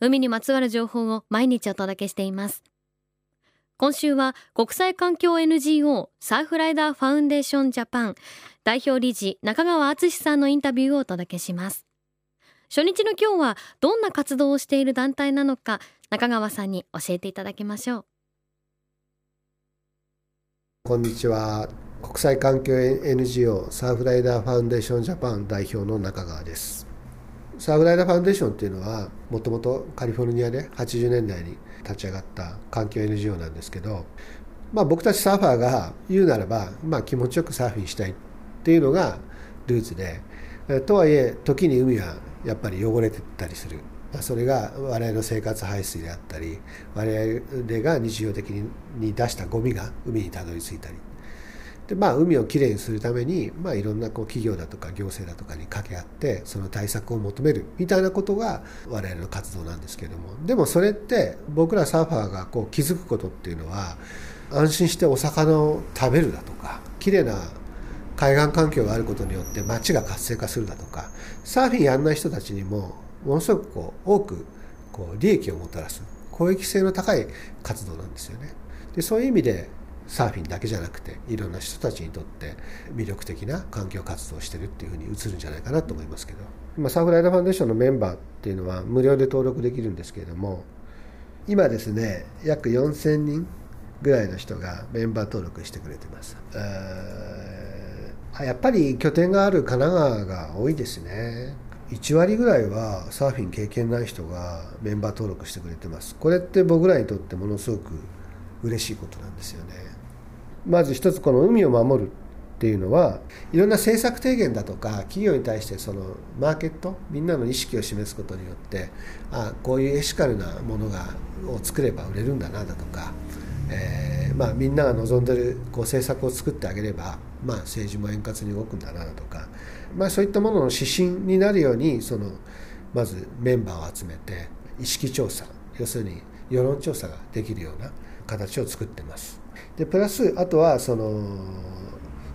海にまつわる情報を毎日お届けしています。今週は国際環境 NGO サーフライダーファウンデーションジャパン代表理事中川淳さんのインタビューをお届けします。初日の今日はどんな活動をしている団体なのか中川さんに教えていただきましょう。こんにちは。国際環境 NGO サーフライダーファウンデーションジャパン代表の中川です。サーフライダファンデーションっていうのはもともとカリフォルニアで80年代に立ち上がった環境 NGO なんですけど、まあ、僕たちサーファーが言うならば、まあ、気持ちよくサーフィンしたいっていうのがルーツでとはいえ時に海はやっぱり汚れてたりする。それが我々の生活排水であったり我々が日常的に出したゴミが海にたどり着いたり。でまあ、海をきれいにするために、まあ、いろんなこう企業だとか行政だとかに掛け合ってその対策を求めるみたいなことが我々の活動なんですけれどもでもそれって僕らサーファーがこう気づくことっていうのは安心してお魚を食べるだとかきれいな海岸環境があることによって街が活性化するだとかサーフィンやんない人たちにもものすごくこう多くこう利益をもたらす公益性の高い活動なんですよね。でそういう意味でサーフィンだけじゃなくていろんな人たちにとって魅力的な環境活動をしてるっていうふうに映るんじゃないかなと思いますけど。今サーフライダーファンデーションのメンバーっていうのは無料で登録できるんですけれども今ですね約4000人ぐらいの人がメンバー登録してくれてます。やっぱり拠点がある神奈川が多いですね。1割ぐらいはサーフィン経験ない人がメンバー登録してくれてます。これって僕らにとってものすごく嬉しいことなんですよね。まず一つこの海を守るっていうのはいろんな政策提言だとか企業に対してそのマーケットみんなの意識を示すことによってあこういうエシカルなものがを作れば売れるんだなだとか、えー、まあ、みんなが望んでるこう政策を作ってあげれば、まあ、政治も円滑に動くんだなだとか、まあ、そういったものの指針になるようにそのまずメンバーを集めて意識調査要するに世論調査ができるような形を作ってます。でプラスあとはその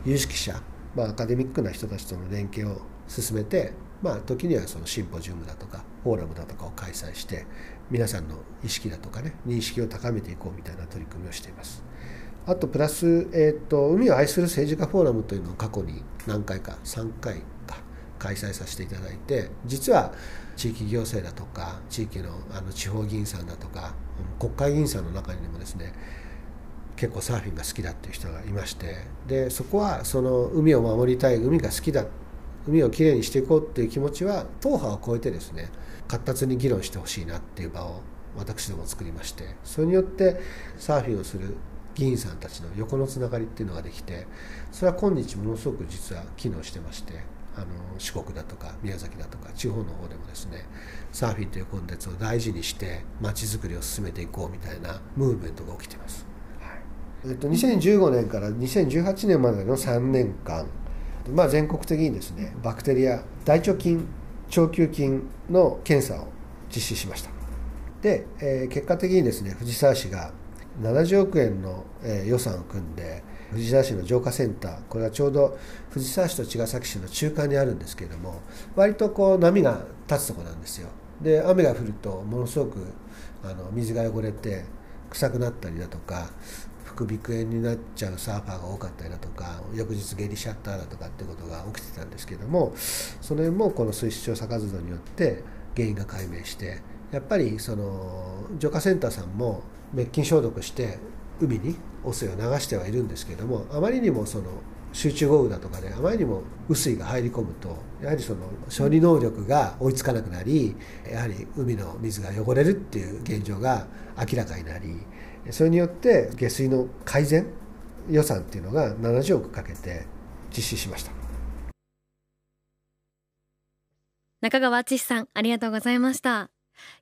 有識者、まあ、アカデミックな人たちとの連携を進めて、まあ、時にはそのシンポジウムだとかフォーラムだとかを開催して皆さんの意識だとかね認識を高めていこうみたいな取り組みをしています。あとプラス、えーと、海を愛する政治家フォーラムというのを過去に何回か3回か開催させていただいて実は地域行政だとか地域のあの地方議員さんだとか国会議員さんの中にもですね結構サーフィンが好きだっていう人がいましてでそこはその海を守りたい海が好きだ海をきれいにしていこうっていう気持ちは党派を超えてですね活発に議論してほしいなっていう場を私ども作りましてそれによってサーフィンをする議員さんたちの横のつながりっていうのができてそれは今日ものすごく実は機能してましてあの四国だとか宮崎だとか地方の方でもですねサーフィンというコンテンツを大事にしてまちづくりを進めていこうみたいなムーブメントが起きてます。えっと、2015年から2018年までの3年間、まあ、全国的にですねバクテリア大腸菌腸球菌の検査を実施しました。で、えー、結果的にですね藤沢市が70億円の、えー、予算を組んで藤沢市の浄化センターこれはちょうど藤沢市と茅ヶ崎市の中間にあるんですけれども割とこう波が立つとこなんですよ。で雨が降るとものすごくあの水が汚れて臭くなったりだとか副鼻腔炎になっちゃうサーファーが多かったりだとか翌日下痢シャッターだとかってことが起きてたんですけどもそれもこの水質調査活動によって原因が解明してやっぱりその浄化センターさんも滅菌消毒して海に汚水を流してはいるんですけどもあまりにもその集中豪雨だとかで、あまりにも雨水が入り込むとやはりその処理能力が追いつかなくなりやはり海の水が汚れるっていう現状が明らかになりそれによって下水の改善予算っていうのが70億かけて実施しました。中川敦さんありがとうございました。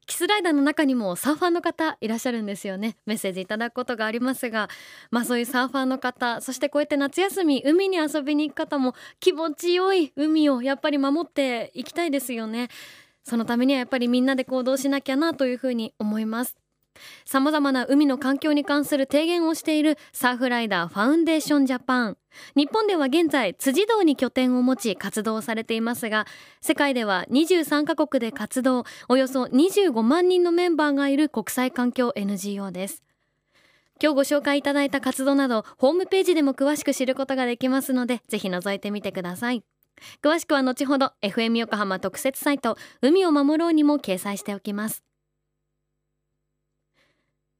キスライダーの中にもサーファーの方いらっしゃるんですよね。メッセージいただくことがありますがまあそういうサーファーの方そしてこうやって夏休み海に遊びに行く方も気持ちよい海をやっぱり守っていきたいですよね。そのためにはやっぱりみんなで行動しなきゃなというふうに思います。さまざまな海の環境に関する提言をしているサーフライダーファウンデーションジャパン。日本では現在辻堂に拠点を持ち活動されていますが世界では23カ国で活動およそ25万人のメンバーがいる国際環境 NGO です。今日ご紹介いただいた活動などホームページでも詳しく知ることができますのでぜひ覗いてみてください。詳しくは後ほど FM 横浜特設サイト海を守ろうにも掲載しておきます。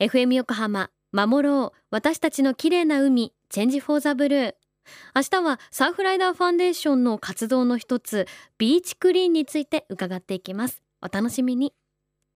FM 横浜守ろう私たちの綺麗な海チェンジフォーザブルー。明日はサーフライダーファンデーションの活動の一つビーチクリーンについて伺っていきます。お楽しみに。